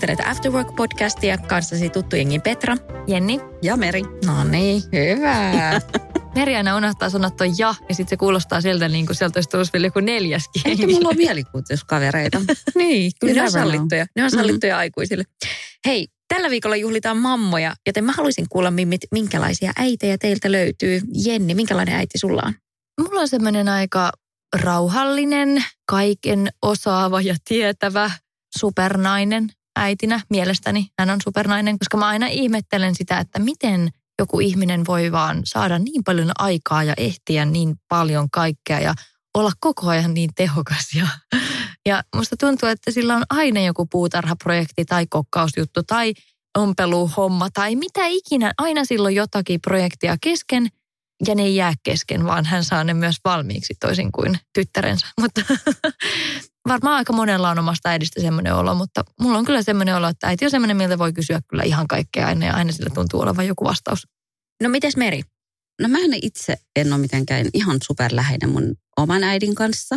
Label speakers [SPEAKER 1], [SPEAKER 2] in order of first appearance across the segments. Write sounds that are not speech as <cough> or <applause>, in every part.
[SPEAKER 1] Kuuntelet Afterwork-podcastia kanssasi tuttu jengi Petra.
[SPEAKER 2] Jenni.
[SPEAKER 1] Ja Meri.
[SPEAKER 2] No niin.
[SPEAKER 1] Hyvä. <laughs>
[SPEAKER 2] Meri aina unohtaa sanoa toi ja, ja sitten se kuulostaa sieltä niin kuin sieltä olisi tullut vielä joku neljäskin.
[SPEAKER 1] Ehkä mulla on mielikuvituskavereita. <laughs> niin, kyllä ne on sallittuja. Ne on sallittuja mm-hmm. aikuisille. Hei, tällä viikolla juhlitaan mammoja, joten mä haluaisin kuulla, mimmit, minkälaisia äitejä teiltä löytyy. Jenni, minkälainen äiti sulla on?
[SPEAKER 2] Mulla on semmoinen aika rauhallinen, kaiken osaava ja tietävä supernainen äitinä mielestäni. Hän on supernainen, koska mä aina ihmettelen sitä, että miten joku ihminen voi vaan saada niin paljon aikaa ja ehtiä niin paljon kaikkea ja olla koko ajan niin tehokas. Ja, ja musta tuntuu, että sillä on aina joku puutarhaprojekti tai kokkausjuttu tai ompeluhomma tai mitä ikinä. Aina silloin jotakin projektia kesken ja ne ei jää kesken, vaan hän saa ne myös valmiiksi toisin kuin tyttärensä. <laughs> Mutta varmaan aika monella on omasta äidistä semmoinen olo, mutta mulla on kyllä semmoinen olo, että äiti on semmoinen, miltä voi kysyä kyllä ihan kaikkea aina ja aina sillä tuntuu olevan joku vastaus.
[SPEAKER 1] No mites Meri?
[SPEAKER 3] No mä itse en ole mitenkään ihan superläheinen mun oman äidin kanssa,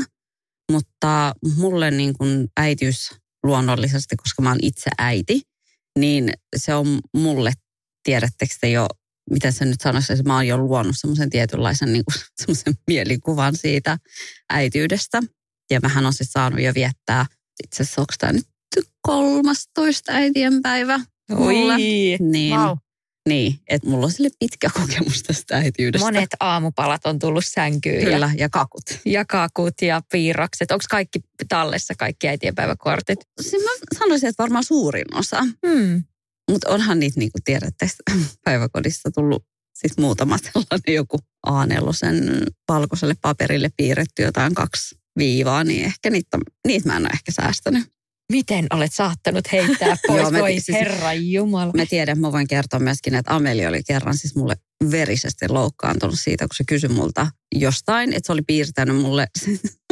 [SPEAKER 3] mutta mulle niin kuin äitiys luonnollisesti, koska mä oon itse äiti, niin se on mulle, tiedättekö te jo, miten se nyt sanoisi, että mä oon jo luonut semmoisen tietynlaisen niin kuin, <laughs> semmoisen mielikuvan siitä äityydestä. Ja mähän on siis saanut jo viettää, itse asiassa onko tämä nyt 13 äitienpäivä
[SPEAKER 1] mulla. Oi,
[SPEAKER 3] niin, wow. Niin, että mulla on sille pitkä kokemus tästä äitiydestä.
[SPEAKER 1] Monet aamupalat on tullut sänkyyn.
[SPEAKER 3] Kyllä, ja, ja kakut.
[SPEAKER 1] Ja kakut ja piirrokset. Onko kaikki tallessa, kaikki äitienpäiväkortit?
[SPEAKER 3] Siis mä sanoisin, että varmaan suurin osa.
[SPEAKER 1] Hmm.
[SPEAKER 3] Mutta onhan niitä, niin kuin tiedätte, päiväkodissa tullut siis muutama sellainen <laughs> joku a sen valkoiselle paperille piirretty jotain kaksi viivaa, niin ehkä niitä, niitä mä en ole ehkä säästänyt.
[SPEAKER 1] Miten olet saattanut heittää <laughs> pois, Joo, voi siis, herra Jumala.
[SPEAKER 3] Mä tiedän, mä voin kertoa myöskin, että Ameli oli kerran siis mulle verisesti loukkaantunut siitä, kun se kysyi multa jostain, että se oli piirtänyt mulle,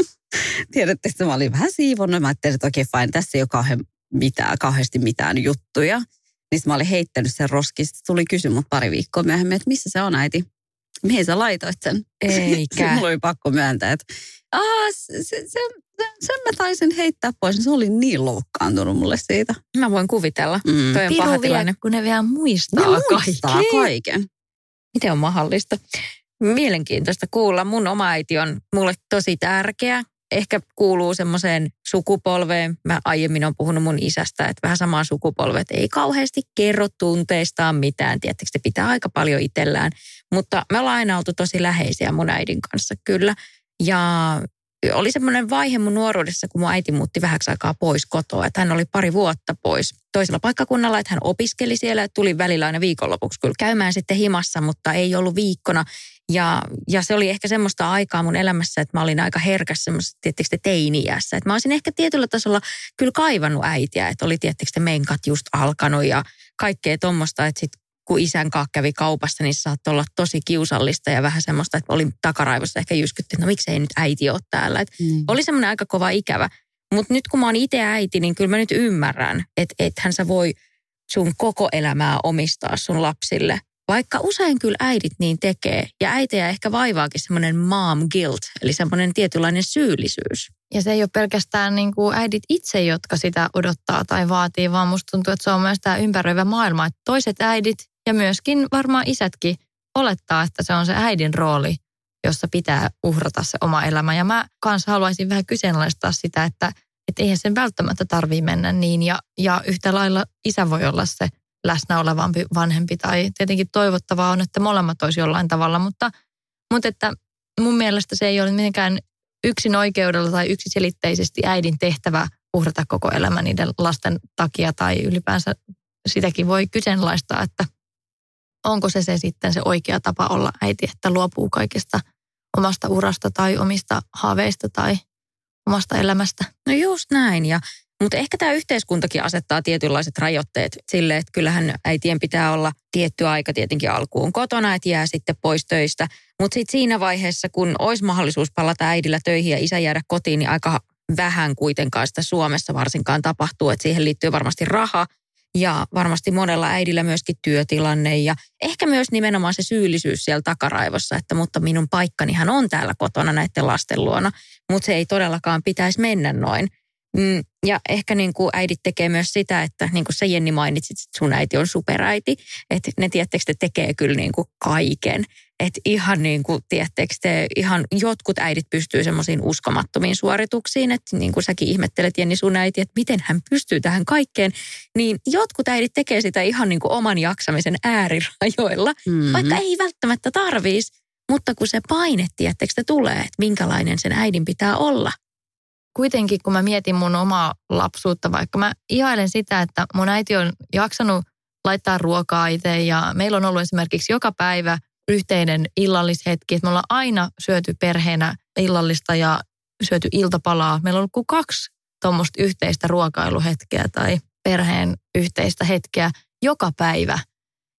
[SPEAKER 3] <laughs> tiedätte, että mä olin vähän siivonnut, mä ajattelin, että okei okay, fine, tässä ei ole kauhean mitään, kauheasti mitään juttuja. Niin mä olin heittänyt sen roskiin, sitten tuli kysymys pari viikkoa myöhemmin, että missä se on äiti? Mihin sä laitoit sen? <laughs>
[SPEAKER 1] Eikä.
[SPEAKER 3] Mulla oli pakko myöntää, että Aa, se, se, se, sen mä taisin heittää pois. Se oli niin loukkaantunut mulle siitä.
[SPEAKER 1] Mä voin kuvitella. Mm. Toi on paha tilanne.
[SPEAKER 2] kun ne vielä muistaa,
[SPEAKER 3] ne muistaa kaiken. kaiken.
[SPEAKER 1] Miten on mahdollista? Mielenkiintoista kuulla. Mun oma äiti on mulle tosi tärkeä. Ehkä kuuluu semmoiseen sukupolveen. Mä aiemmin on puhunut mun isästä, että vähän samaa sukupolvet ei kauheasti kerro tunteistaan mitään. Tiedättekö, se pitää aika paljon itsellään. Mutta me ollaan aina oltu tosi läheisiä mun äidin kanssa, kyllä. Ja oli semmoinen vaihe mun nuoruudessa, kun mun äiti muutti vähäksi aikaa pois kotoa. Että hän oli pari vuotta pois toisella paikkakunnalla, että hän opiskeli siellä. Tuli välillä aina viikonlopuksi kyllä käymään sitten himassa, mutta ei ollut viikkona. Ja, ja se oli ehkä semmoista aikaa mun elämässä, että mä olin aika herkäs semmoisessa, tietysti teini-iässä. Että mä olisin ehkä tietyllä tasolla kyllä kaivannut äitiä, että oli tietysti menkat just alkanut ja kaikkea tuommoista, että sit kun isän kanssa kävi kaupassa, niin saattoi olla tosi kiusallista ja vähän semmoista, että olin takaraivossa ehkä jyskytti, että no miksei nyt äiti ole täällä. Et mm. Oli semmoinen aika kova ikävä. Mutta nyt kun mä oon itse äiti, niin kyllä mä nyt ymmärrän, että ethän sä voi sun koko elämää omistaa sun lapsille. Vaikka usein kyllä äidit niin tekee. Ja äitejä ehkä vaivaakin semmoinen mom guilt, eli semmoinen tietynlainen syyllisyys.
[SPEAKER 2] Ja se ei ole pelkästään niin kuin äidit itse, jotka sitä odottaa tai vaatii, vaan musta tuntuu, että se on myös tämä ympäröivä maailma. Että toiset äidit ja myöskin varmaan isätkin olettaa, että se on se äidin rooli, jossa pitää uhrata se oma elämä. Ja mä kanssa haluaisin vähän kyseenalaistaa sitä, että, että eihän sen välttämättä tarvii mennä niin. Ja, ja yhtä lailla isä voi olla se läsnä olevampi vanhempi tai tietenkin toivottavaa on, että molemmat olisi jollain tavalla, mutta, mutta että mun mielestä se ei ole mitenkään yksin oikeudella tai yksiselitteisesti äidin tehtävä uhrata koko elämä niiden lasten takia tai ylipäänsä sitäkin voi kyseenalaistaa, että onko se se sitten se oikea tapa olla äiti, että luopuu kaikesta omasta urasta tai omista haaveista tai omasta elämästä.
[SPEAKER 1] No just näin ja mutta ehkä tämä yhteiskuntakin asettaa tietynlaiset rajoitteet sille, että kyllähän äitien pitää olla tietty aika tietenkin alkuun kotona, että jää sitten pois töistä. Mutta sitten siinä vaiheessa, kun olisi mahdollisuus palata äidillä töihin ja isä jäädä kotiin, niin aika vähän kuitenkaan sitä Suomessa varsinkaan tapahtuu. Että siihen liittyy varmasti raha ja varmasti monella äidillä myöskin työtilanne ja ehkä myös nimenomaan se syyllisyys siellä takaraivossa, että mutta minun paikkanihan on täällä kotona näiden lasten luona, mutta se ei todellakaan pitäisi mennä noin. Mm, ja ehkä niin kuin äidit tekee myös sitä, että niin kuin sä Jenni mainitsit, että sun äiti on superäiti. Että ne tiettekö te tekee kyllä niin kuin kaiken. Että ihan niin kuin, tiettekö te, ihan jotkut äidit pystyy semmoisiin uskomattomiin suorituksiin. Että niin kuin säkin ihmettelet Jenni sun äiti, että miten hän pystyy tähän kaikkeen. Niin jotkut äidit tekee sitä ihan niin kuin oman jaksamisen äärirajoilla, mm-hmm. vaikka ei välttämättä tarvisi. Mutta kun se paine, tiettekö te tulee, että minkälainen sen äidin pitää olla
[SPEAKER 2] kuitenkin kun mä mietin mun omaa lapsuutta, vaikka mä ihailen sitä, että mun äiti on jaksanut laittaa ruokaa itse ja meillä on ollut esimerkiksi joka päivä yhteinen illallishetki, että me ollaan aina syöty perheenä illallista ja syöty iltapalaa. Meillä on ollut kuin kaksi tuommoista yhteistä ruokailuhetkeä tai perheen yhteistä hetkeä joka päivä.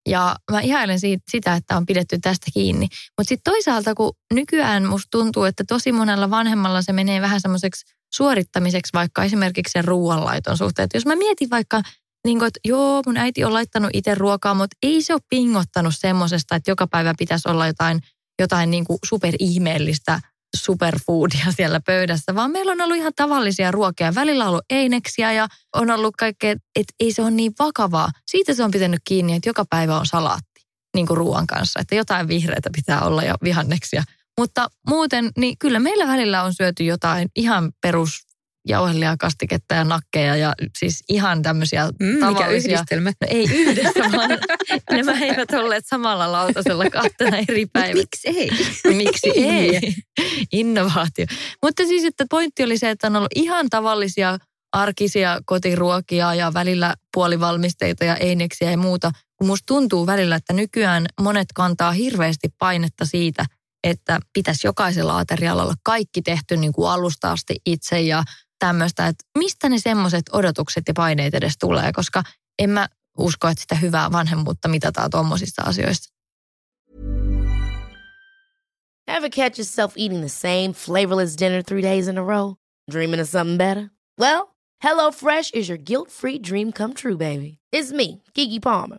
[SPEAKER 2] Ja mä ihailen siitä, sitä, että on pidetty tästä kiinni. Mutta sitten toisaalta, kun nykyään musta tuntuu, että tosi monella vanhemmalla se menee vähän semmoiseksi suorittamiseksi vaikka esimerkiksi sen ruoanlaiton suhteen. Että jos mä mietin vaikka, niin kuin, että joo, mun äiti on laittanut itse ruokaa, mutta ei se ole pingottanut semmoisesta, että joka päivä pitäisi olla jotain, jotain niin kuin superihmeellistä superfoodia <laughs> siellä pöydässä, vaan meillä on ollut ihan tavallisia ruokia. Välillä on ollut eineksiä ja on ollut kaikkea, että ei se ole niin vakavaa. Siitä se on pitänyt kiinni, että joka päivä on salaatti niin kuin ruoan kanssa, että jotain vihreitä pitää olla ja vihanneksia. Mutta muuten, niin kyllä meillä välillä on syöty jotain ihan perus jauhelia, kastiketta ja nakkeja ja siis ihan tämmöisiä mm, tavallisia.
[SPEAKER 1] Mikä yhdistelmä?
[SPEAKER 2] No ei yhdessä, vaan <laughs> nämä eivät olleet samalla lautasella kahtena eri päivänä. <laughs>
[SPEAKER 3] Miksi ei?
[SPEAKER 2] Miksi ei? Innovaatio. Mutta siis, että pointti oli se, että on ollut ihan tavallisia arkisia kotiruokia ja välillä puolivalmisteita ja eineksiä ja muuta. Kun musta tuntuu välillä, että nykyään monet kantaa hirveästi painetta siitä, että pitäisi jokaisella aterialla olla kaikki tehty niin kuin alusta asti itse ja tämmöistä, että mistä ne semmoiset odotukset ja paineet edes tulee, koska en mä usko, että sitä hyvää vanhemmuutta mitataan tuommoisissa asioissa.
[SPEAKER 4] Ever catch yourself eating the same flavorless dinner three days in a row? Dreaming of something better? Well, HelloFresh is your guilt-free dream come true, baby. It's me, Kiki Palmer.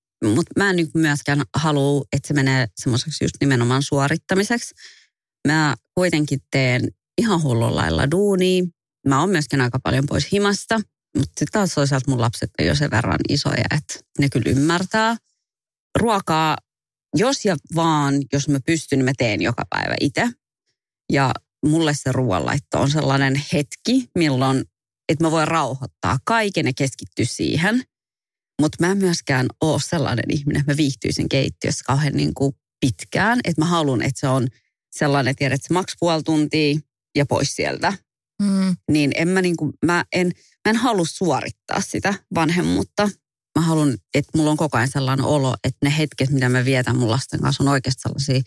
[SPEAKER 3] Mutta mä en niin myöskään halua, että se menee semmoiseksi just nimenomaan suorittamiseksi. Mä kuitenkin teen ihan hullun lailla duunia. Mä oon myöskin aika paljon pois himasta, mutta sitten taas toisaalta mun lapset on jo sen verran isoja, että ne kyllä ymmärtää. Ruokaa, jos ja vaan, jos mä pystyn, niin mä teen joka päivä itse. Ja mulle se ruoanlaitto on sellainen hetki, milloin, että mä voin rauhoittaa kaiken ja keskittyä siihen – mutta mä en myöskään ole sellainen ihminen, että mä viihtyisin keittiössä kauhean niin kuin pitkään. Että mä haluan, että se on sellainen, tiedät, että se maks puoli tuntia ja pois sieltä. Mm. Niin en mä, niin kuin, mä, en, mä en halua suorittaa sitä vanhemmuutta. mä haluan, että mulla on koko ajan sellainen olo, että ne hetket, mitä mä vietän mun lasten kanssa, on oikeasti sellaisia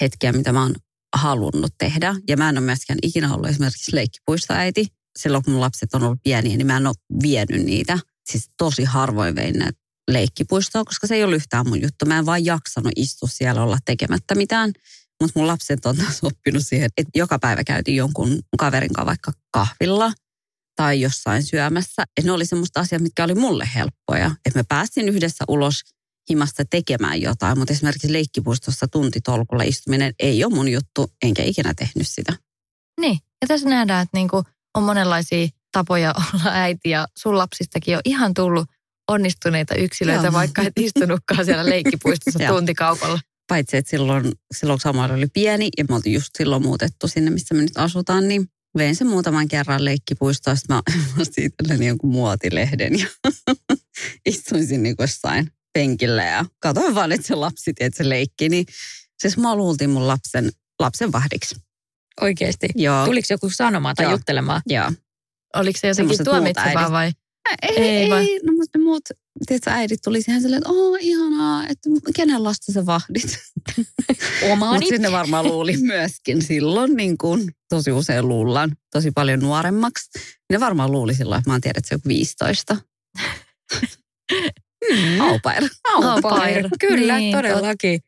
[SPEAKER 3] hetkiä, mitä mä oon halunnut tehdä. Ja mä en ole myöskään ikinä ollut esimerkiksi leikkipuistoäiti. Silloin kun mun lapset on ollut pieniä, niin mä en ole vienyt niitä. Siis tosi harvoin vein ne leikkipuistoa, koska se ei ole yhtään mun juttu. Mä en vaan jaksanut istua siellä olla tekemättä mitään. Mutta mun lapset on taas oppinut siihen, että joka päivä käytiin jonkun kaverin kanssa vaikka kahvilla tai jossain syömässä. Että ne oli semmoista asiaa, mitkä oli mulle helppoja. Että me päästiin yhdessä ulos himasta tekemään jotain, mutta esimerkiksi leikkipuistossa tuntitolkulla istuminen ei ole mun juttu, enkä ikinä tehnyt sitä.
[SPEAKER 2] Niin, ja tässä nähdään, että niinku on monenlaisia tapoja <laughs> olla äiti ja sun lapsistakin on ihan tullut onnistuneita yksilöitä,
[SPEAKER 3] Joo.
[SPEAKER 2] vaikka et istunutkaan siellä <laughs> leikkipuistossa tuntikaupalla.
[SPEAKER 3] Paitsi, että silloin, silloin Samuel oli pieni ja me oltiin just silloin muutettu sinne, missä me nyt asutaan, niin vein sen muutaman kerran leikkipuistoon. Sitten <laughs> mä ostin itselleni jonkun muotilehden ja istuin sinne niin jossain penkillä ja katsoin vaan, että se lapsi, että se leikki. Niin siis mä luultiin mun lapsen, lapsen vahdiksi.
[SPEAKER 1] Oikeasti.
[SPEAKER 3] Joo.
[SPEAKER 1] Tuliko joku sanomaan tai
[SPEAKER 3] Joo.
[SPEAKER 1] juttelemaan?
[SPEAKER 3] Joo.
[SPEAKER 2] Oliko se jotenkin tuomitsevaa vai?
[SPEAKER 3] Ei,
[SPEAKER 2] Ei
[SPEAKER 3] ei,
[SPEAKER 2] vai?
[SPEAKER 3] ei no mutta ne muut, tiedätkö, äidit tuli siihen silleen, että oo ihanaa, että kenen lasta sä vahdit. <laughs>
[SPEAKER 1] Omaani.
[SPEAKER 3] Mutta sinne varmaan luuli <laughs> myöskin silloin, niin kuin tosi usein luullaan, tosi paljon nuoremmaksi. Ne varmaan luuli silloin, että mä oon tiedä, että se on 15.
[SPEAKER 1] Mm.
[SPEAKER 3] Aupair.
[SPEAKER 1] Au
[SPEAKER 2] Au
[SPEAKER 1] pair.
[SPEAKER 2] pair.
[SPEAKER 1] Kyllä,
[SPEAKER 2] Niin,
[SPEAKER 1] todellakin.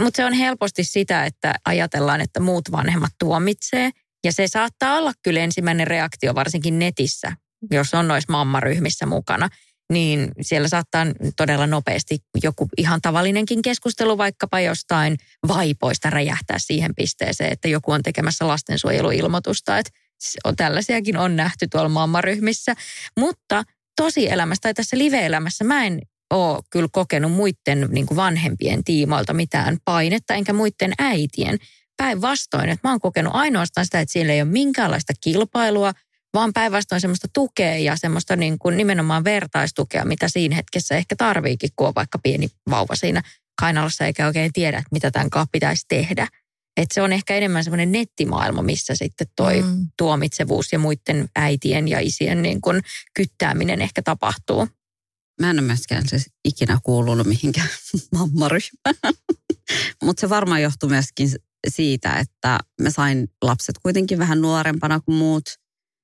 [SPEAKER 1] Mutta se on helposti sitä, että ajatellaan, että muut vanhemmat tuomitsee. Ja se saattaa olla kyllä ensimmäinen reaktio, varsinkin netissä, jos on noissa mammaryhmissä mukana. Niin siellä saattaa todella nopeasti joku ihan tavallinenkin keskustelu vaikkapa jostain vaipoista räjähtää siihen pisteeseen, että joku on tekemässä lastensuojeluilmoitusta. Että tällaisiakin on nähty tuolla mammaryhmissä. Mutta tosielämässä tai tässä live-elämässä mä en ole kyllä kokenut muiden niin kuin vanhempien tiimoilta mitään painetta, enkä muiden äitien. Päinvastoin, että mä oon kokenut ainoastaan sitä, että siellä ei ole minkäänlaista kilpailua, vaan päinvastoin semmoista tukea ja semmoista niin kuin nimenomaan vertaistukea, mitä siinä hetkessä ehkä tarviikin, kun on vaikka pieni vauva siinä kainalossa eikä oikein tiedä, että mitä tämän kanssa pitäisi tehdä. Että se on ehkä enemmän semmoinen nettimaailma, missä sitten toi
[SPEAKER 2] Mm.
[SPEAKER 1] tuomitsevuus ja muiden äitien ja isien niin kuin kyttääminen ehkä tapahtuu.
[SPEAKER 3] Mä en ole myöskään siis ikinä kuulunut mihinkään <laughs> mammaryhmään. Mutta se varmaan johtuu myöskin siitä, että mä sain lapset kuitenkin vähän nuorempana kuin muut.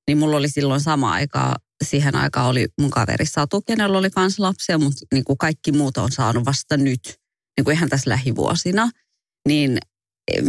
[SPEAKER 3] Niin mulla oli silloin sama aikaa, siihen aikaan oli mun kaveri Satu, kenellä oli kans lapsia, mutta niin kuin kaikki muut on saanut vasta nyt, niin kuin ihan tässä lähivuosina. Niin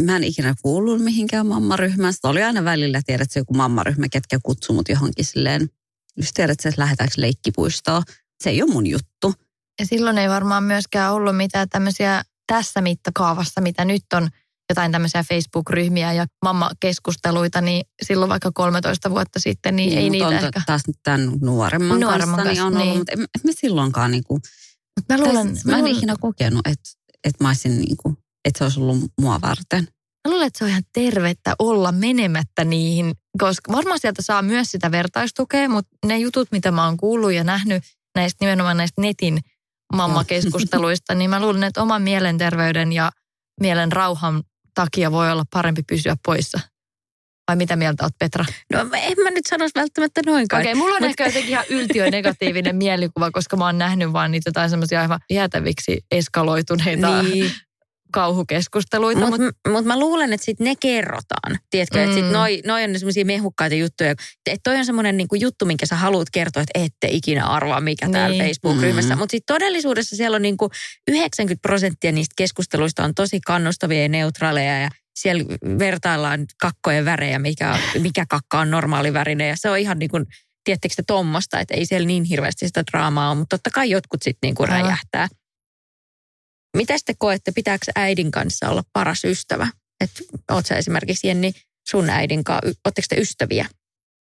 [SPEAKER 3] mä en ikinä kuullut mihinkään mammaryhmään. Sitten oli aina välillä, tiedät se joku mammaryhmä, ketkä kutsuu mut johonkin silleen, just tiedät että lähdetäänkö leikkipuistoon. Se ei ole mun juttu.
[SPEAKER 2] Ja silloin ei varmaan myöskään ollut mitään tämmöisiä tässä mittakaavassa, mitä nyt on jotain tämmöisiä Facebook-ryhmiä ja mammakeskusteluita, niin silloin vaikka 13 vuotta sitten, niin, ei
[SPEAKER 3] mut
[SPEAKER 2] niitä
[SPEAKER 3] on
[SPEAKER 2] ehkä.
[SPEAKER 3] taas nyt tämän nuoremman,
[SPEAKER 2] Nuoremman
[SPEAKER 3] kanssa, niin
[SPEAKER 2] kanssa,
[SPEAKER 3] on ollut,
[SPEAKER 2] niin.
[SPEAKER 3] mutta en, en mä silloinkaan niinku,
[SPEAKER 2] Mut mä luulen,
[SPEAKER 3] täs,
[SPEAKER 2] mä,
[SPEAKER 3] mä en
[SPEAKER 2] luulen,
[SPEAKER 3] ikinä kokenut, että, että mä olisin niinku, että se olisi ollut mua varten.
[SPEAKER 2] mä luulen, että se on ihan tervettä olla menemättä niihin, koska varmaan sieltä saa myös sitä vertaistukea, mutta ne jutut, mitä mä oon kuullut ja nähnyt näistä nimenomaan näistä netin mammakeskusteluista, <laughs> niin mä luulen, että oman mielenterveyden ja mielen rauhan takia voi olla parempi pysyä poissa. Vai mitä mieltä oot Petra?
[SPEAKER 1] No en mä nyt sanoisi välttämättä noinkaan.
[SPEAKER 2] Okei, okay, mulla on
[SPEAKER 1] Mut-
[SPEAKER 2] ehkä jotenkin ihan yltiö negatiivinen <laughs> mielikuva, koska mä oon nähnyt vaan niitä jotain semmoisia aivan jäätäviksi eskaloituneita niin. Kauhukeskusteluita.
[SPEAKER 1] mutta
[SPEAKER 2] Mut,
[SPEAKER 1] mut, mä luulen, että sit ne kerrotaan. Tiedätkö, että sit
[SPEAKER 2] Mm.
[SPEAKER 1] noi, noi on semmoisia mehukkaita juttuja. Että toi on semmoinen niinku juttu, minkä sä haluat kertoa, että ette ikinä arvaa, mikä täällä
[SPEAKER 2] Niin.
[SPEAKER 1] Facebook-ryhmässä.
[SPEAKER 3] Mm.
[SPEAKER 1] Mutta sitten todellisuudessa siellä on niinku 90 prosenttia niistä keskusteluista on tosi kannustavia ja neutraaleja ja siellä vertaillaan kakkojen värejä, mikä, mikä kakka on normaali värinen. Ja se on ihan niin kuin, tiedättekö te tuommoista, että ei siellä niin hirveästi sitä draamaa ole, mutta totta kai jotkut sitten niin kuin räjähtää. Mitä te koette, pitääkö äidin kanssa olla paras ystävä? Että esimerkiksi Jenni sun äidin kanssa, ootteko te ystäviä?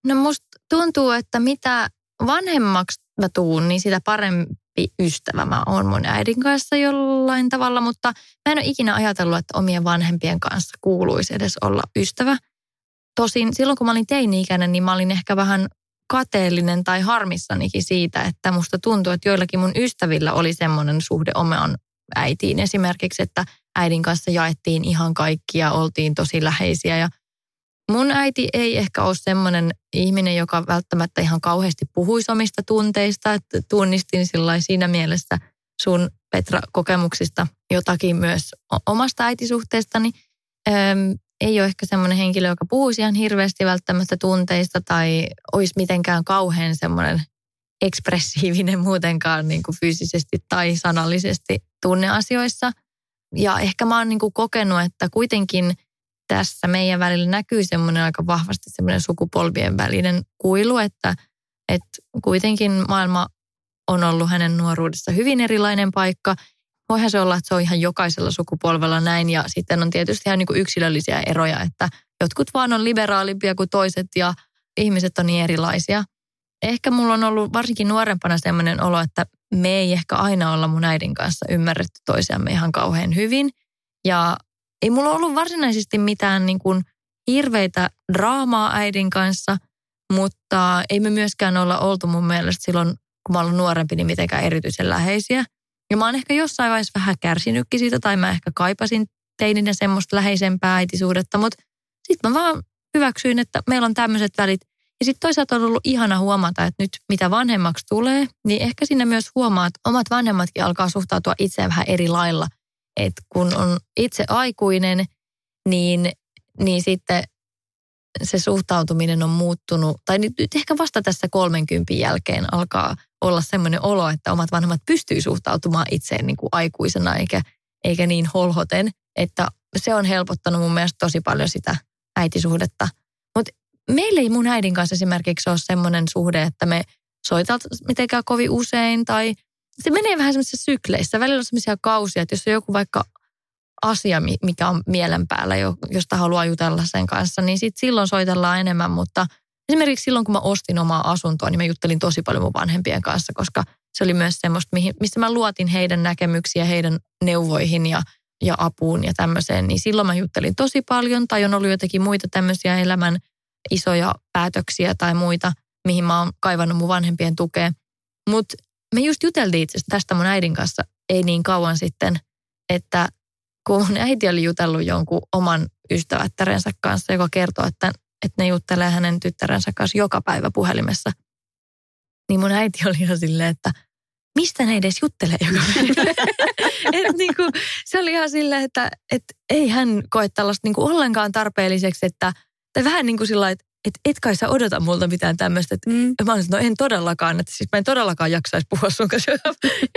[SPEAKER 2] no musta tuntuu, että mitä vanhemmaksi mä tuun, niin sitä parempi ystävä mä oon mun äidin kanssa jollain tavalla. Mutta mä en ole ikinä ajatellut, että omien vanhempien kanssa kuuluisi edes olla ystävä. Tosin silloin, kun mä olin teini-ikäinen, niin mä olin ehkä vähän kateellinen tai harmissanikin siitä, että musta tuntuu, että joillakin mun ystävillä oli semmoinen suhde omaan äitiin. Esimerkiksi, että äidin kanssa jaettiin ihan kaikkia, oltiin tosi läheisiä ja mun äiti ei ehkä ole semmoinen ihminen, joka välttämättä ihan kauheasti puhuisi omista tunteista. Että tunnistin siinä mielessä sun Petra kokemuksista jotakin myös omasta äitisuhteestani. Öm, ei ole ehkä semmoinen henkilö, joka puhuisi ihan hirveästi välttämättä tunteista tai olisi mitenkään kauhean semmoinen ekspressiivinen muutenkaan niin kuin fyysisesti tai sanallisesti tunneasioissa. Ja ehkä mä oon niin kuin kokenut, että kuitenkin tässä meidän välillä näkyy semmoinen aika vahvasti semmoinen sukupolvien välinen kuilu, että, että kuitenkin maailma on ollut hänen nuoruudessa hyvin erilainen paikka. Voihan se olla, että se on ihan jokaisella sukupolvella näin ja sitten on tietysti ihan niin kuin yksilöllisiä eroja, että jotkut vaan on liberaalimpia kuin toiset ja ihmiset on niin erilaisia. Ehkä mulla on ollut varsinkin nuorempana sellainen olo, että me ei ehkä aina olla mun äidin kanssa ymmärretty toisiamme ihan kauhean hyvin. Ja ei mulla ollut varsinaisesti mitään niin kuin hirveitä draamaa äidin kanssa, mutta ei me myöskään olla oltu mun mielestä silloin, kun mä olen nuorempi, niin mitenkään erityisen läheisiä. Ja mä oon ehkä jossain vaiheessa vähän kärsinytkin siitä, tai mä ehkä kaipasin teininä semmoista läheisempää äitisuudetta, mutta sitten mä vaan hyväksyin, että meillä on tämmöiset välit. Ja sitten toisaalta on ollut ihana huomata, että nyt mitä vanhemmaksi tulee, niin ehkä siinä myös huomaa, että omat vanhemmatkin alkaa suhtautua itseään vähän eri lailla. Että kun on itse aikuinen, niin, niin sitten se suhtautuminen on muuttunut, tai nyt, nyt ehkä vasta tässä 30 jälkeen alkaa olla semmoinen olo, että omat vanhemmat pystyy suhtautumaan itseen niin kuin aikuisena eikä, eikä niin holhoten, että se on helpottanut mun mielestä tosi paljon sitä äitisuhdetta. Meillä ei mun äidin kanssa esimerkiksi ole semmoinen suhde, että me soitat mitenkään kovin usein tai se menee vähän semmoisissa sykleissä. Välillä on semmoisia kausia, että jos on joku vaikka asia, mikä on mielen päällä, josta haluaa jutella sen kanssa, niin sit silloin soitellaan enemmän. Mutta esimerkiksi silloin, kun mä ostin omaa asuntoa, niin mä juttelin tosi paljon mun vanhempien kanssa, koska se oli myös semmoista, missä mä luotin heidän näkemyksiä, heidän neuvoihin ja, ja apuun ja tämmöiseen. Niin silloin mä juttelin tosi paljon, tai on ollut jotakin muita tämmöisiä elämän isoja päätöksiä tai muita, mihin mä oon kaivannut mun vanhempien tukea. Mutta me just juteltiin itse tästä mun äidin kanssa ei niin kauan sitten, että kun mun äiti oli jutellut jonkun oman ystävättärensä kanssa, joka kertoo, että, että ne juttelee hänen tyttärensä kanssa joka päivä puhelimessa, niin mun äiti oli ihan silleen, että mistä ne edes juttelee joka päivä. <laughs> et niin kuin, se oli ihan silleen, että et ei hän koe tällaista niin kuin ollenkaan tarpeelliseksi, että tai vähän niin kuin sillä että että et kai sä odota multa mitään tämmöistä. Että mm. Mä olisin, no en todellakaan, että siis mä en todellakaan jaksaisi puhua sun kanssa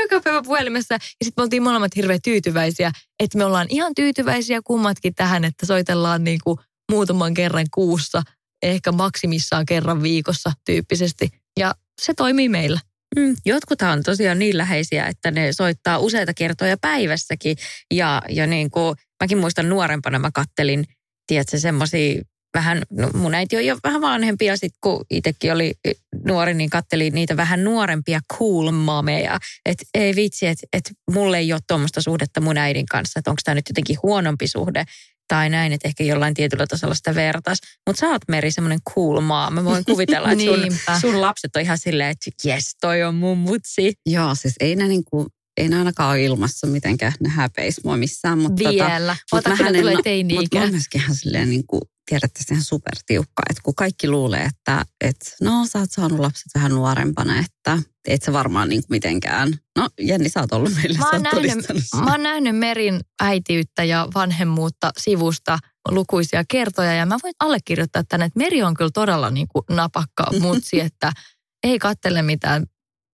[SPEAKER 2] joka päivä puhelimessa. Ja sitten me oltiin molemmat hirveän tyytyväisiä, että me ollaan ihan tyytyväisiä kummatkin tähän, että soitellaan niin kuin muutaman kerran kuussa, ehkä maksimissaan kerran viikossa tyyppisesti. Ja se toimii meillä.
[SPEAKER 1] Mm, jotkuthan on tosiaan niin läheisiä, että ne soittaa useita kertoja päivässäkin. Ja, ja niin kuin, mäkin muistan nuorempana, mä kattelin, tiedätkö, semmoisia vähän, no mun äiti on jo vähän vanhempi ja sitten kun itsekin oli nuori, niin katteli niitä vähän nuorempia cool momeja. Että ei vitsi, että et mulle ei ole tuommoista suhdetta mun äidin kanssa, että onko tämä nyt jotenkin huonompi suhde tai näin, että ehkä jollain tietyllä tasolla sitä vertais. Mutta sä oot Meri semmoinen cool maa. Mä voin kuvitella, <laughs> että sun, sun lapset on ihan silleen, että jes, toi on mun mutsi.
[SPEAKER 3] Joo, siis ei ne niinku ei ne ainakaan ole ilmassa mitenkään, ne häpeis mua missään. Mutta
[SPEAKER 2] tota, Vielä. Tota, mutta mä tulee teini
[SPEAKER 3] Mutta mä myöskin ihan silleen niin kuin, tiedätte, ihan supertiukka. Että kun kaikki luulee, että et, no sä oot saanut lapset vähän nuorempana, että et sä varmaan niin kuin mitenkään. No Jenni, sä oot ollut meille,
[SPEAKER 2] mä oon, nähnyt, mä oon nähnyt Merin äitiyttä ja vanhemmuutta sivusta lukuisia kertoja ja mä voin allekirjoittaa tänne, että Meri on kyllä todella niin kuin napakka <laughs> mutsi, että ei kattele mitään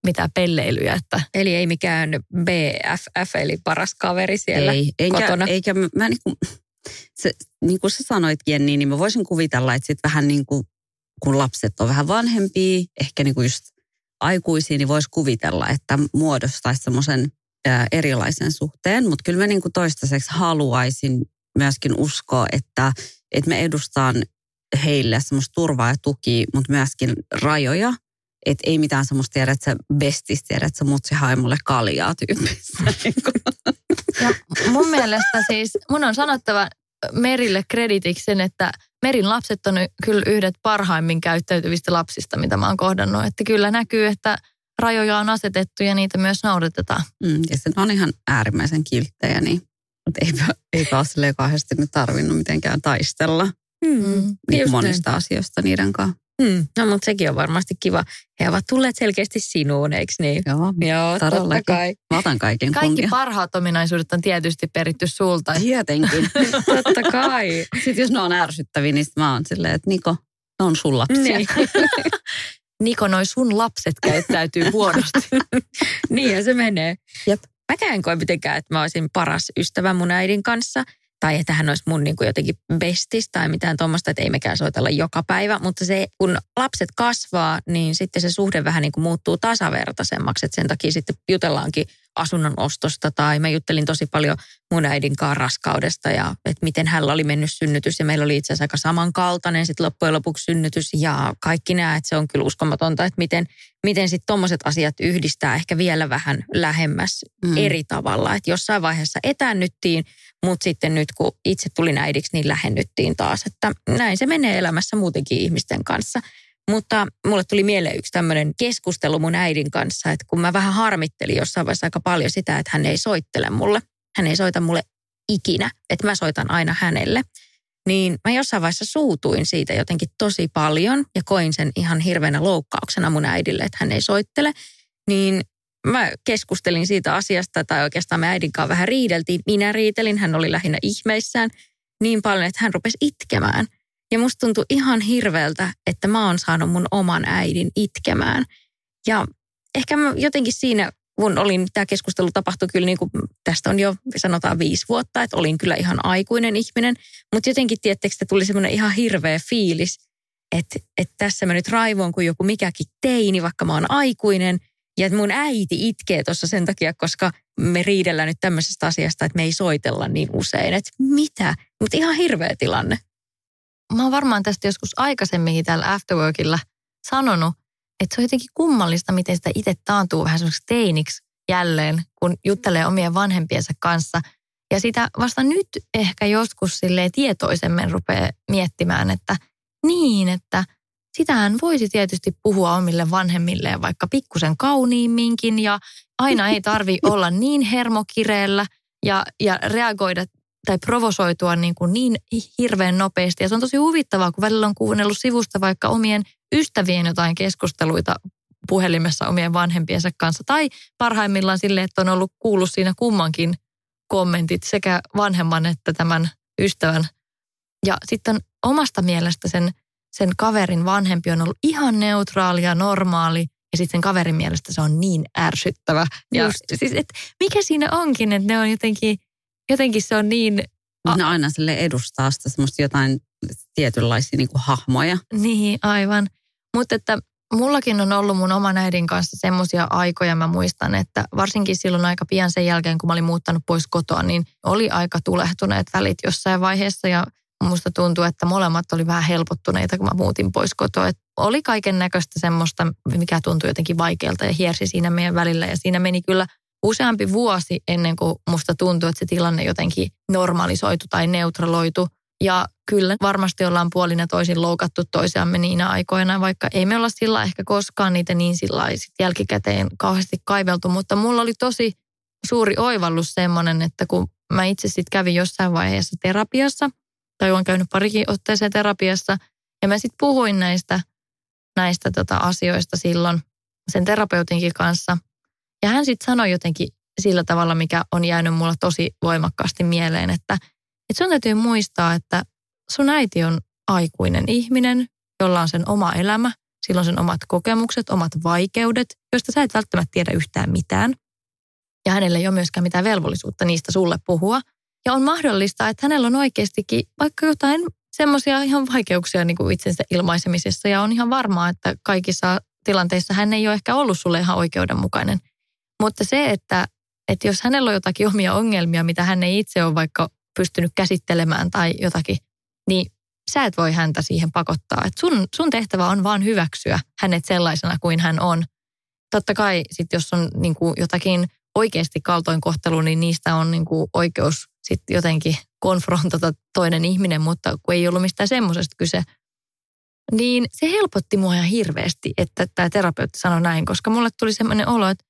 [SPEAKER 2] mitään pelleilyjä. Että.
[SPEAKER 1] Eli ei mikään BFF, eli paras kaveri siellä
[SPEAKER 3] ei, eikä,
[SPEAKER 1] kotona.
[SPEAKER 3] Eikä mä niin kuin, se, niin kuin sä sanoit Jenni, niin mä voisin kuvitella, että sitten vähän niin kuin, kun lapset on vähän vanhempia, ehkä niin kuin just aikuisia, niin voisi kuvitella, että muodostaisi semmoisen erilaisen suhteen. Mutta kyllä mä niin kuin toistaiseksi haluaisin myöskin uskoa, että, että me edustaan heille semmoista turvaa ja tuki, mutta myöskin rajoja – että ei mitään semmoista tiedä, että sä bestis tiedä, että sä mutsi hae mulle kaljaa tyyppissä. <laughs>
[SPEAKER 2] Ja mun mielestä siis, mun on sanottava Merille kreditiksi sen, että Merin lapset on kyllä yhdet parhaimmin käyttäytyvistä lapsista, mitä mä oon kohdannut. Että kyllä näkyy, että rajoja on asetettu ja niitä myös noudatetaan.
[SPEAKER 3] Mm, ja se on ihan äärimmäisen kilttejä, niin mutta eipä, eipä ole kauheasti nyt tarvinnut mitenkään taistella.
[SPEAKER 1] Mm,
[SPEAKER 3] niin monista asioista niiden kanssa.
[SPEAKER 1] Hmm. No mutta sekin on varmasti kiva. He ovat tulleet selkeästi sinuun, eikö niin?
[SPEAKER 3] Joo,
[SPEAKER 1] Joo totta kai.
[SPEAKER 3] Mä otan kaiken
[SPEAKER 2] Kaikki
[SPEAKER 3] kunnia.
[SPEAKER 2] parhaat ominaisuudet on tietysti peritty sulta.
[SPEAKER 3] Tietenkin. <laughs>
[SPEAKER 1] totta kai.
[SPEAKER 3] Sitten jos ne on ärsyttäviä, niin mä oon silleen, että Niko, ne on sun lapsia.
[SPEAKER 1] Niin. <laughs>
[SPEAKER 2] Niko, noi sun lapset käyttäytyy <laughs> huonosti.
[SPEAKER 1] Niinhän se menee.
[SPEAKER 3] Jep.
[SPEAKER 1] Mäkään en koe mitenkään, että mä olisin paras ystävä mun äidin kanssa. Tai että hän olisi mun niin kuin jotenkin bestis tai mitään tuommoista, että ei mekään soitella joka päivä. Mutta se, kun lapset kasvaa, niin sitten se suhde vähän niin kuin muuttuu tasavertaisemmaksi. Että sen takia sitten jutellaankin asunnon ostosta tai mä juttelin tosi paljon mun äidin kanssa raskaudesta ja että miten hänellä oli mennyt synnytys ja meillä oli itse asiassa aika samankaltainen sitten loppujen lopuksi synnytys ja kaikki nämä, että se on kyllä uskomatonta, että miten, miten sitten tuommoiset asiat yhdistää ehkä vielä vähän lähemmäs mm. eri tavalla, että jossain vaiheessa etäännyttiin, mutta sitten nyt kun itse tulin äidiksi, niin lähennyttiin taas, että näin se menee elämässä muutenkin ihmisten kanssa. Mutta mulle tuli mieleen yksi tämmöinen keskustelu mun äidin kanssa, että kun mä vähän harmittelin jossain vaiheessa aika paljon sitä, että hän ei soittele mulle. Hän ei soita mulle ikinä, että mä soitan aina hänelle. Niin mä jossain vaiheessa suutuin siitä jotenkin tosi paljon ja koin sen ihan hirveänä loukkauksena mun äidille, että hän ei soittele. Niin mä keskustelin siitä asiasta, tai oikeastaan me äidin kanssa vähän riideltiin. Minä riitelin, hän oli lähinnä ihmeissään niin paljon, että hän rupesi itkemään. Ja musta tuntui ihan hirveältä, että mä oon saanut mun oman äidin itkemään. Ja ehkä mä jotenkin siinä, kun olin, tämä keskustelu tapahtui kyllä niin kuin, tästä on jo sanotaan viisi vuotta, että olin kyllä ihan aikuinen ihminen. Mutta jotenkin, tiettekö, tuli semmoinen ihan hirveä fiilis, että, että tässä mä nyt raivoon kuin joku mikäkin teini, vaikka mä oon aikuinen. Ja että mun äiti itkee tuossa sen takia, koska me riidellään nyt tämmöisestä asiasta, että me ei soitella niin usein. Että mitä? Mutta ihan hirveä tilanne
[SPEAKER 2] mä oon varmaan tästä joskus aikaisemminkin täällä Afterworkilla sanonut, että se on jotenkin kummallista, miten sitä itse taantuu vähän semmoiseksi teiniksi jälleen, kun juttelee omien vanhempiensa kanssa. Ja sitä vasta nyt ehkä joskus silleen tietoisemmin rupeaa miettimään, että niin, että sitähän voisi tietysti puhua omille vanhemmilleen vaikka pikkusen kauniimminkin ja aina ei tarvi <laughs> olla niin hermokireellä ja, ja reagoida tai provosoitua niin, kuin niin hirveän nopeasti. Ja se on tosi huvittavaa, kun välillä on kuunnellut sivusta vaikka omien ystävien jotain keskusteluita puhelimessa omien vanhempiensa kanssa. Tai parhaimmillaan sille, että on ollut kuullut siinä kummankin kommentit sekä vanhemman että tämän ystävän. Ja sitten omasta mielestä sen, sen kaverin vanhempi on ollut ihan neutraali ja normaali. Ja sitten sen kaverin mielestä se on niin ärsyttävä. Ja siis, et mikä siinä onkin, että ne on jotenkin jotenkin se on niin...
[SPEAKER 3] Ne aina sille edustaa sitä semmoista jotain tietynlaisia niin kuin hahmoja.
[SPEAKER 2] Niin, aivan. Mutta että mullakin on ollut mun oman äidin kanssa semmoisia aikoja, mä muistan, että varsinkin silloin aika pian sen jälkeen, kun mä olin muuttanut pois kotoa, niin oli aika tulehtuneet välit jossain vaiheessa ja musta tuntuu, että molemmat oli vähän helpottuneita, kun mä muutin pois kotoa. Et oli kaiken näköistä semmoista, mikä tuntui jotenkin vaikealta ja hiersi siinä meidän välillä ja siinä meni kyllä useampi vuosi ennen kuin musta tuntui, että se tilanne jotenkin normalisoitu tai neutraloitu. Ja kyllä varmasti ollaan puolin ja toisin loukattu toisiamme niinä aikoina, vaikka ei me olla sillä ehkä koskaan niitä niin sillä jälkikäteen kauheasti kaiveltu. Mutta mulla oli tosi suuri oivallus semmoinen, että kun mä itse sitten kävin jossain vaiheessa terapiassa, tai olen käynyt parikin otteeseen terapiassa, ja mä sitten puhuin näistä, näistä tota asioista silloin sen terapeutinkin kanssa. Ja hän sitten sanoi jotenkin sillä tavalla, mikä on jäänyt mulla tosi voimakkaasti mieleen, että, että sun täytyy muistaa, että sun äiti on aikuinen ihminen, jolla on sen oma elämä, sillä on sen omat kokemukset, omat vaikeudet, joista sä et välttämättä tiedä yhtään mitään. Ja hänellä ei ole myöskään mitään velvollisuutta niistä sulle puhua. Ja on mahdollista, että hänellä on oikeastikin vaikka jotain semmoisia ihan vaikeuksia niin kuin itsensä ilmaisemisessa. Ja on ihan varmaa, että kaikissa tilanteissa hän ei ole ehkä ollut sulle ihan oikeudenmukainen. Mutta se, että, että jos hänellä on jotakin omia ongelmia, mitä hän ei itse ole vaikka pystynyt käsittelemään tai jotakin, niin sä et voi häntä siihen pakottaa. Et sun, sun tehtävä on vaan hyväksyä hänet sellaisena kuin hän on. Totta kai sit jos on niin kuin jotakin oikeasti kaltoinkohtelu, niin niistä on niin kuin oikeus sitten jotenkin konfrontata toinen ihminen, mutta kun ei ollut mistään semmoisesta kyse, niin se helpotti mua ihan hirveästi, että tämä terapeutti sanoi näin, koska mulle tuli semmoinen olo, että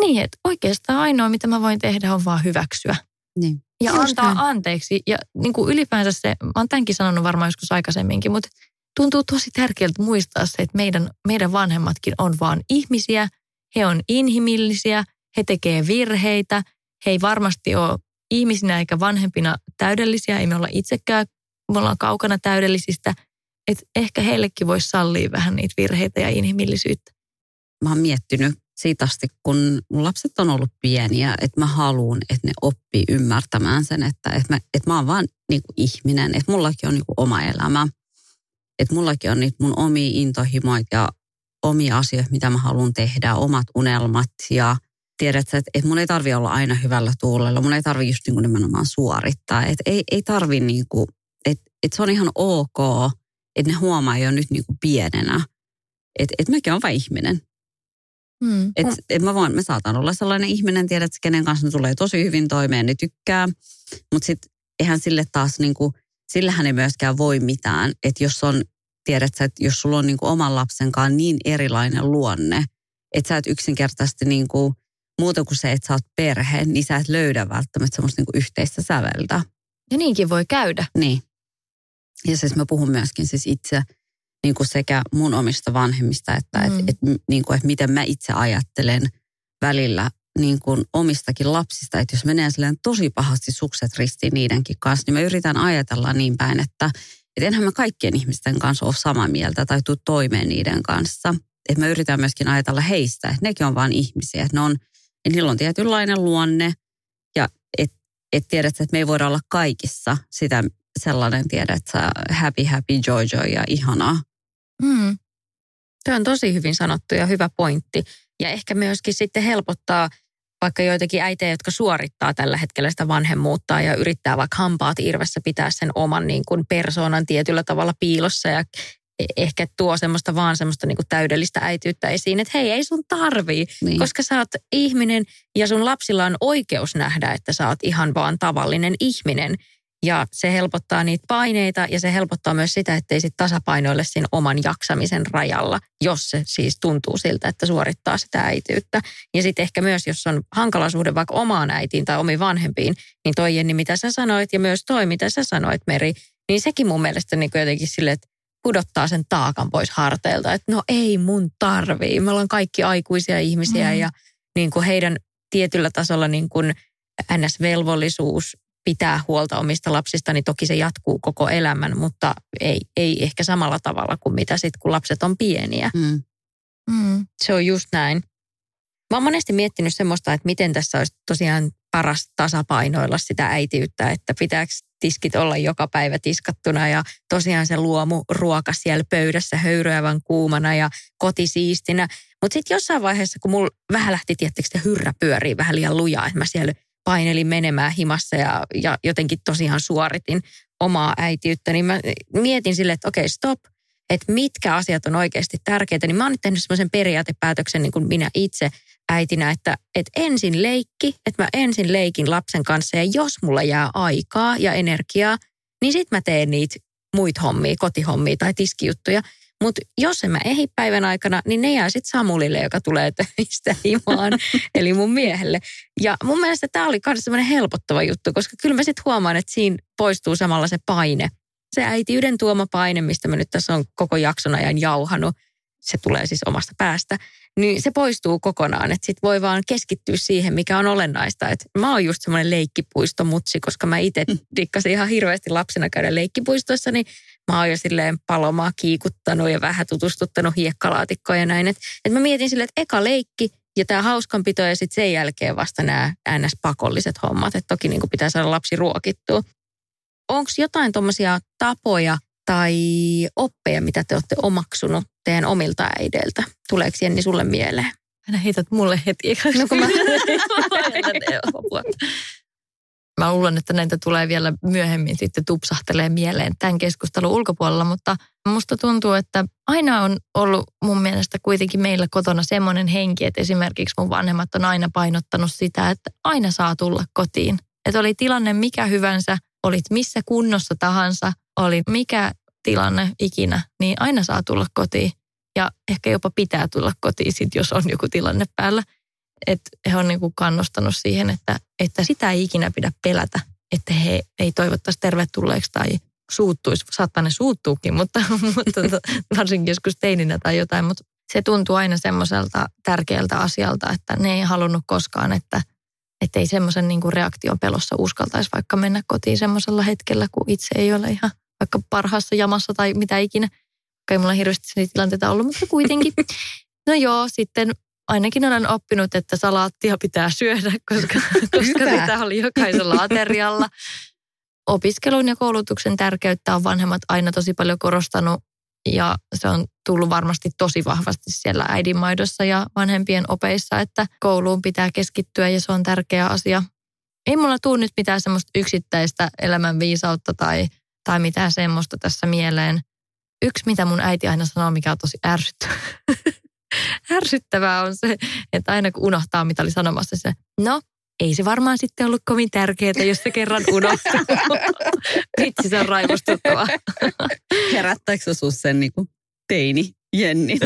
[SPEAKER 2] niin, että oikeastaan ainoa, mitä mä voin tehdä, on vaan hyväksyä.
[SPEAKER 3] Niin.
[SPEAKER 2] ja
[SPEAKER 1] Just
[SPEAKER 2] antaa
[SPEAKER 1] näin.
[SPEAKER 2] anteeksi. Ja niin kuin ylipäänsä se, mä oon tämänkin sanonut varmaan joskus aikaisemminkin, mutta tuntuu tosi tärkeältä muistaa se, että meidän, meidän vanhemmatkin on vaan ihmisiä, he on inhimillisiä, he tekee virheitä, he ei varmasti ole ihmisinä eikä vanhempina täydellisiä, ei me olla itsekään, me ollaan kaukana täydellisistä, että ehkä heillekin voisi sallia vähän niitä virheitä ja inhimillisyyttä.
[SPEAKER 3] Mä oon miettinyt siitä asti, kun mun lapset on ollut pieniä, että mä haluan, että ne oppii ymmärtämään sen, että, että, mä, että mä oon vaan niin kuin ihminen, että mullakin on niin kuin oma elämä. Että mullakin on niitä mun omia intohimoita ja omia asioita, mitä mä haluan tehdä, omat unelmat ja tiedät että, että mun ei tarvi olla aina hyvällä tuulella, mun ei tarvi just niin kuin nimenomaan suorittaa. Että ei, ei tarvi niin kuin, että, että se on ihan ok, että ne huomaa jo nyt niin kuin pienenä, että, että mäkin olen vain ihminen.
[SPEAKER 2] Hmm.
[SPEAKER 3] Et, et mä, voin, mä saatan olla sellainen ihminen, tiedät, kenen kanssa ne tulee tosi hyvin toimeen, ne tykkää. Mutta sitten eihän sille taas, niinku, sillähän ei myöskään voi mitään. Että jos on, tiedät sä, että jos sulla on niinku oman lapsen kanssa niin erilainen luonne, että sä et yksinkertaisesti niinku, muuta kuin se, että sä oot perhe, niin sä et löydä välttämättä semmoista niinku yhteistä säveltä.
[SPEAKER 2] Ja niinkin voi käydä.
[SPEAKER 3] Niin. Ja siis mä puhun myöskin siis itse niin kuin sekä mun omista vanhemmista, että
[SPEAKER 2] Mm.
[SPEAKER 3] et, et, niin kuin, että miten mä itse ajattelen välillä niin kuin omistakin lapsista, että jos menee silleen tosi pahasti sukset ristiin niidenkin kanssa, niin mä yritän ajatella niin päin, että et enhän mä kaikkien ihmisten kanssa ole samaa mieltä tai tuu toimeen niiden kanssa. Että mä yritän myöskin ajatella heistä, että nekin on vain ihmisiä, että ne on, että niillä on tietynlainen luonne ja että et tiedät, että me ei voida olla kaikissa sitä sellainen, tiedät sä, happy, happy, joy, joy ja ihanaa.
[SPEAKER 2] Hmm.
[SPEAKER 1] Tuo on tosi hyvin sanottu ja hyvä pointti. Ja ehkä myöskin sitten helpottaa vaikka joitakin äitejä, jotka suorittaa tällä hetkellä sitä vanhemmuutta ja yrittää vaikka hampaat irvessä pitää sen oman niin kuin persoonan tietyllä tavalla piilossa ja ehkä tuo semmoista vaan semmoista niin kuin täydellistä äityyttä esiin, että hei, ei sun tarvii,
[SPEAKER 3] Niin.
[SPEAKER 1] koska sä oot ihminen ja sun lapsilla on oikeus nähdä, että sä oot ihan vaan tavallinen ihminen. Ja se helpottaa niitä paineita ja se helpottaa myös sitä, ettei sit tasapainoille siinä oman jaksamisen rajalla, jos se siis tuntuu siltä, että suorittaa sitä äityyttä. Ja sitten ehkä myös, jos on hankala suhde vaikka omaan äitiin tai omiin vanhempiin, niin toi Jenni, mitä sä sanoit ja myös toi, mitä sä sanoit Meri, niin sekin mun mielestä niin jotenkin sille, että pudottaa sen taakan pois harteilta, että no ei mun tarvii. Me ollaan kaikki aikuisia ihmisiä
[SPEAKER 2] Mm.
[SPEAKER 1] ja niin kuin heidän tietyllä tasolla niin kuin NS-velvollisuus pitää huolta omista lapsista, niin toki se jatkuu koko elämän, mutta ei, ei ehkä samalla tavalla kuin mitä sitten, kun lapset on pieniä.
[SPEAKER 3] Mm.
[SPEAKER 2] Hmm.
[SPEAKER 1] Se on just näin. Mä oon monesti miettinyt semmoista, että miten tässä olisi tosiaan paras tasapainoilla sitä äitiyttä, että pitääkö tiskit olla joka päivä tiskattuna ja tosiaan se luomu ruoka siellä pöydässä höyryävän kuumana ja koti siistinä. Mutta sitten jossain vaiheessa, kun mulla vähän lähti, tiettekö se hyrrä pyörii vähän liian lujaa, että mä siellä painelin menemään himassa ja, ja jotenkin tosiaan suoritin omaa äitiyttä, niin mä mietin sille, että okei, stop, että mitkä asiat on oikeasti tärkeitä, niin mä oon nyt tehnyt semmoisen periaatepäätöksen niin kuin minä itse äitinä, että, että ensin leikki, että mä ensin leikin lapsen kanssa ja jos mulla jää aikaa ja energiaa, niin sit mä teen niitä muita hommia, kotihommia tai tiskijuttuja. Mutta jos en mä ehdi päivän aikana, niin ne jää sitten Samulille, joka tulee töistä himaan, <laughs> eli mun miehelle. Ja mun mielestä tämä oli myös semmoinen helpottava juttu, koska kyllä mä sitten huomaan, että siinä poistuu samalla se paine. Se äitiyden tuoma paine, mistä mä nyt tässä on koko jakson ajan jauhanut, se tulee siis omasta päästä, niin se poistuu kokonaan. Että sit voi vaan keskittyä siihen, mikä on olennaista. Et mä oon just semmoinen leikkipuistomutsi, koska mä itse dikkasin ihan hirveästi lapsena käydä leikkipuistossa, niin mä oon jo silleen palomaa kiikuttanut ja vähän tutustuttanut hiekkalaatikkoja ja näin. Että et mä mietin silleen, että eka leikki ja tämä hauskanpito ja sitten sen jälkeen vasta nämä NS-pakolliset hommat. Että toki niin pitää saada lapsi ruokittua. Onko jotain tuommoisia tapoja tai oppeja, mitä te olette omaksunut teidän omilta äideiltä? Tuleeko Jenni sulle mieleen?
[SPEAKER 2] Aina heität mulle heti.
[SPEAKER 1] No kun mä- <laughs>
[SPEAKER 2] Mä luulen, että näitä tulee vielä myöhemmin sitten tupsahtelee mieleen tämän keskustelun ulkopuolella, mutta musta tuntuu, että aina on ollut mun mielestä kuitenkin meillä kotona semmoinen henki, että esimerkiksi mun vanhemmat on aina painottanut sitä, että aina saa tulla kotiin. Että oli tilanne mikä hyvänsä, olit missä kunnossa tahansa, oli mikä tilanne ikinä, niin aina saa tulla kotiin. Ja ehkä jopa pitää tulla kotiin sit, jos on joku tilanne päällä. Että he on niinku kannustanut siihen, että, että sitä ei ikinä pidä pelätä, että he ei toivottaisi tervetulleeksi tai suuttuisi. Saattaa ne suuttuukin, mutta, <laughs> mutta varsinkin joskus teininä tai jotain. Mutta se tuntuu aina semmoiselta tärkeältä asialta, että ne ei halunnut koskaan, että että ei semmoisen niin reaktion pelossa uskaltaisi vaikka mennä kotiin semmoisella hetkellä, kun itse ei ole ihan vaikka parhaassa jamassa tai mitä ikinä. Ei mulla hirveästi niitä tilanteita ollut, mutta kuitenkin. No joo, sitten ainakin olen oppinut, että salaattia pitää syödä, koska, koska sitä oli jokaisella aterialla. Opiskelun ja koulutuksen tärkeyttä on vanhemmat aina tosi paljon korostanut ja se on tullut varmasti tosi vahvasti siellä äidinmaidossa ja vanhempien opeissa, että kouluun pitää keskittyä ja se on tärkeä asia. Ei mulla tule nyt mitään semmoista yksittäistä elämän viisautta tai, tai mitään semmoista tässä mieleen. Yksi, mitä mun äiti aina sanoo, mikä on tosi ärsyttävää, <laughs> ärsyttävää on se, että aina kun unohtaa, mitä oli sanomassa, se, no, ei se varmaan sitten ollut kovin tärkeää, jos se kerran unohtuu. <laughs> Vitsi, se on raivostuttavaa. <laughs>
[SPEAKER 3] Herättääkö sus sen niin kuin teini Jenni?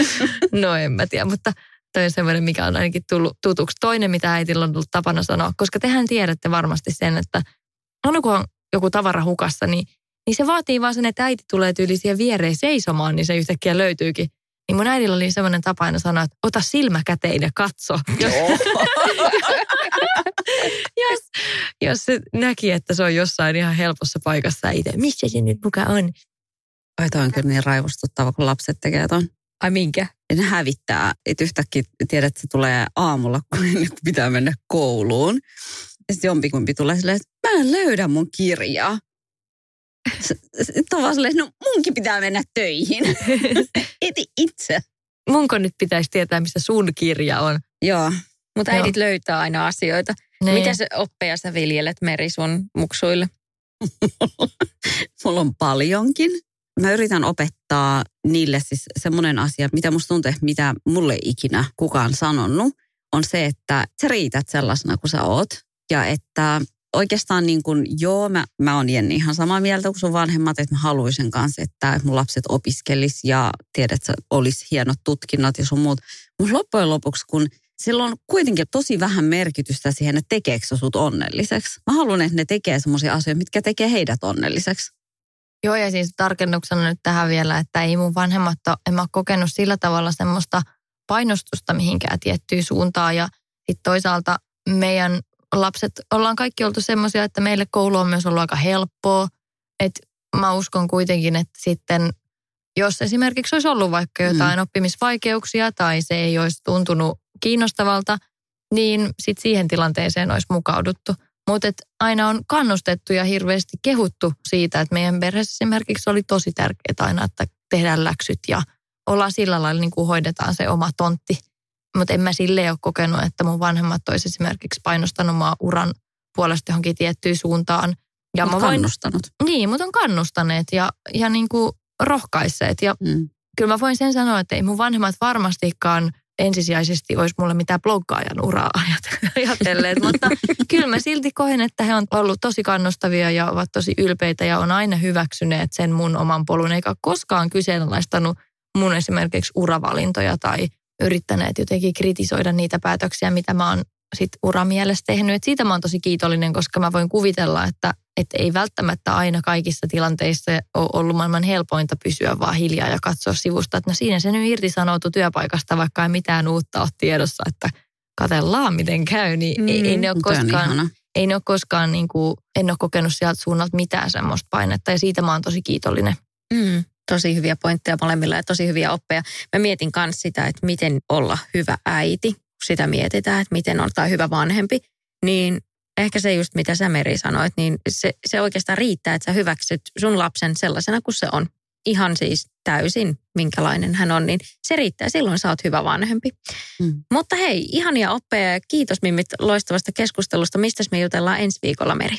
[SPEAKER 2] no en mä tiedä, mutta toi on semmoinen, mikä on ainakin tullut tutuksi. Toinen, mitä äitillä on tullut tapana sanoa, koska tehän tiedätte varmasti sen, että aina kun on joku tavara hukassa, niin, niin se vaatii vaan sen, että äiti tulee tyyli siihen viereen seisomaan, niin se yhtäkkiä löytyykin. Niin mun äidillä oli semmoinen tapa aina sanoa, että ota silmä käteen ja katso. Jos, <laughs> jos, jos se näki, että se on jossain ihan helpossa paikassa itse, missä se nyt muka on?
[SPEAKER 3] Oi, toi on kyllä niin raivostuttava, kun lapset tekee ton.
[SPEAKER 2] Ai minkä?
[SPEAKER 3] Ja ne hävittää. Että yhtäkkiä tiedät, että se tulee aamulla, kun pitää mennä kouluun. Ja sitten jompikumpi tulee silleen, että mä en löydä mun kirjaa. Sitten on vaan silleen, no munkin pitää mennä töihin. <laughs> Eti itse.
[SPEAKER 2] Munko nyt pitäisi tietää, missä sun kirja on?
[SPEAKER 3] Joo.
[SPEAKER 1] Mutta äidit Joo. löytää aina asioita. Niin. Mitä se oppeja sä viljelet Meri sun muksuille? <laughs>
[SPEAKER 3] Mulla on paljonkin. Mä yritän opettaa niille siis semmoinen asia, mitä musta tuntuu, mitä mulle ikinä kukaan sanonut, on se, että sä riität sellaisena kuin sä oot. Ja että oikeastaan niin kuin, joo, mä, mä oon Jenni ihan samaa mieltä kuin sun vanhemmat, että mä haluaisin kanssa, että mun lapset opiskelis ja tiedät, että olisi hienot tutkinnot ja sun muut. Mutta loppujen lopuksi, kun sillä on kuitenkin tosi vähän merkitystä siihen, että tekeekö sut onnelliseksi. Mä haluan, että ne tekee semmoisia asioita, mitkä tekee heidät onnelliseksi.
[SPEAKER 2] Joo, ja siis tarkennuksena nyt tähän vielä, että ei mun vanhemmat ole, en mä ole kokenut sillä tavalla semmoista painostusta mihinkään tiettyyn suuntaan. Ja sitten toisaalta meidän lapset, ollaan kaikki oltu semmoisia, että meille koulu on myös ollut aika helppoa. Että mä uskon kuitenkin, että sitten jos esimerkiksi olisi ollut vaikka jotain mm. oppimisvaikeuksia tai se ei olisi tuntunut kiinnostavalta, niin sitten siihen tilanteeseen olisi mukauduttu. Mutta aina on kannustettu ja hirveästi kehuttu siitä, että meidän perheessä esimerkiksi oli tosi tärkeää aina, että tehdään läksyt ja ollaan sillä lailla niin kuin hoidetaan se oma tontti. Mutta en mä silleen ole kokenut, että mun vanhemmat olisi esimerkiksi painostanut maa uran puolesta johonkin tiettyyn suuntaan.
[SPEAKER 3] Ja mä voin, kannustanut.
[SPEAKER 2] Niin, mutta on kannustaneet ja, ja niin kuin rohkaisseet. Ja mm. kyllä mä voin sen sanoa, että ei mun vanhemmat varmastikaan ensisijaisesti olisi mulle mitään bloggaajan uraa <laughs> ajatelleet, mutta kyllä mä silti koen, että he on ollut tosi kannustavia ja ovat tosi ylpeitä ja on aina hyväksyneet sen mun oman polun, eikä koskaan kyseenalaistanut mun esimerkiksi uravalintoja tai yrittäneet jotenkin kritisoida niitä päätöksiä, mitä mä oon sit uramielessä tehnyt. Et siitä mä oon tosi kiitollinen, koska mä voin kuvitella, että että ei välttämättä aina kaikissa tilanteissa ole ollut maailman helpointa pysyä vaan hiljaa ja katsoa sivusta. Että no siinä se nyt irtisanoutui työpaikasta, vaikka ei mitään uutta ole tiedossa, että katellaan miten käy. Niin mm, ei, ei ne ole koskaan, ei ne ole koskaan niin kuin, en ole kokenut sieltä suunnalta mitään semmoista painetta ja siitä mä oon tosi kiitollinen.
[SPEAKER 1] Mm, tosi hyviä pointteja molemmilla ja tosi hyviä oppeja. Mä mietin myös sitä, että miten olla hyvä äiti, sitä mietitään, että miten on tai hyvä vanhempi. Niin ehkä se just mitä sä Meri sanoit, niin se, se oikeastaan riittää, että sä hyväksyt sun lapsen sellaisena kuin se on. Ihan siis täysin, minkälainen hän on, niin se riittää. Silloin sä oot hyvä vanhempi. Mm. Mutta hei, ihania oppeja ja kiitos Mimmit loistavasta keskustelusta. Mistä me jutellaan ensi viikolla, Meri?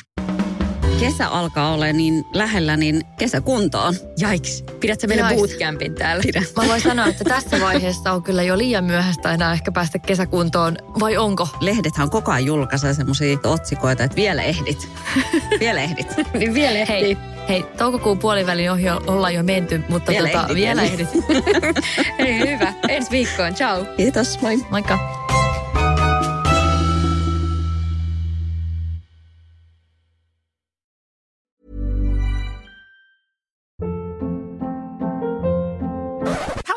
[SPEAKER 3] Kesä alkaa olla niin lähellä, niin kesäkuntoon.
[SPEAKER 1] Jaiks. Pidätkö meille Jaiks. bootcampin täällä?
[SPEAKER 2] Pidä. Mä voin sanoa, että tässä vaiheessa on kyllä jo liian myöhäistä enää ehkä päästä kesäkuntoon. Vai onko?
[SPEAKER 3] Lehdethän koko ajan julkaisee semmoisia otsikoita, että vielä ehdit. vielä ehdit. <laughs>
[SPEAKER 1] niin vielä ehdit.
[SPEAKER 2] Hei, hei, toukokuun puolivälin ohi ollaan jo menty, mutta vielä tota, ehdit. Vielä ehdit. <laughs>
[SPEAKER 1] hei, hyvä. Ensi viikkoon. Ciao.
[SPEAKER 3] Kiitos. Moi.
[SPEAKER 2] Moikka.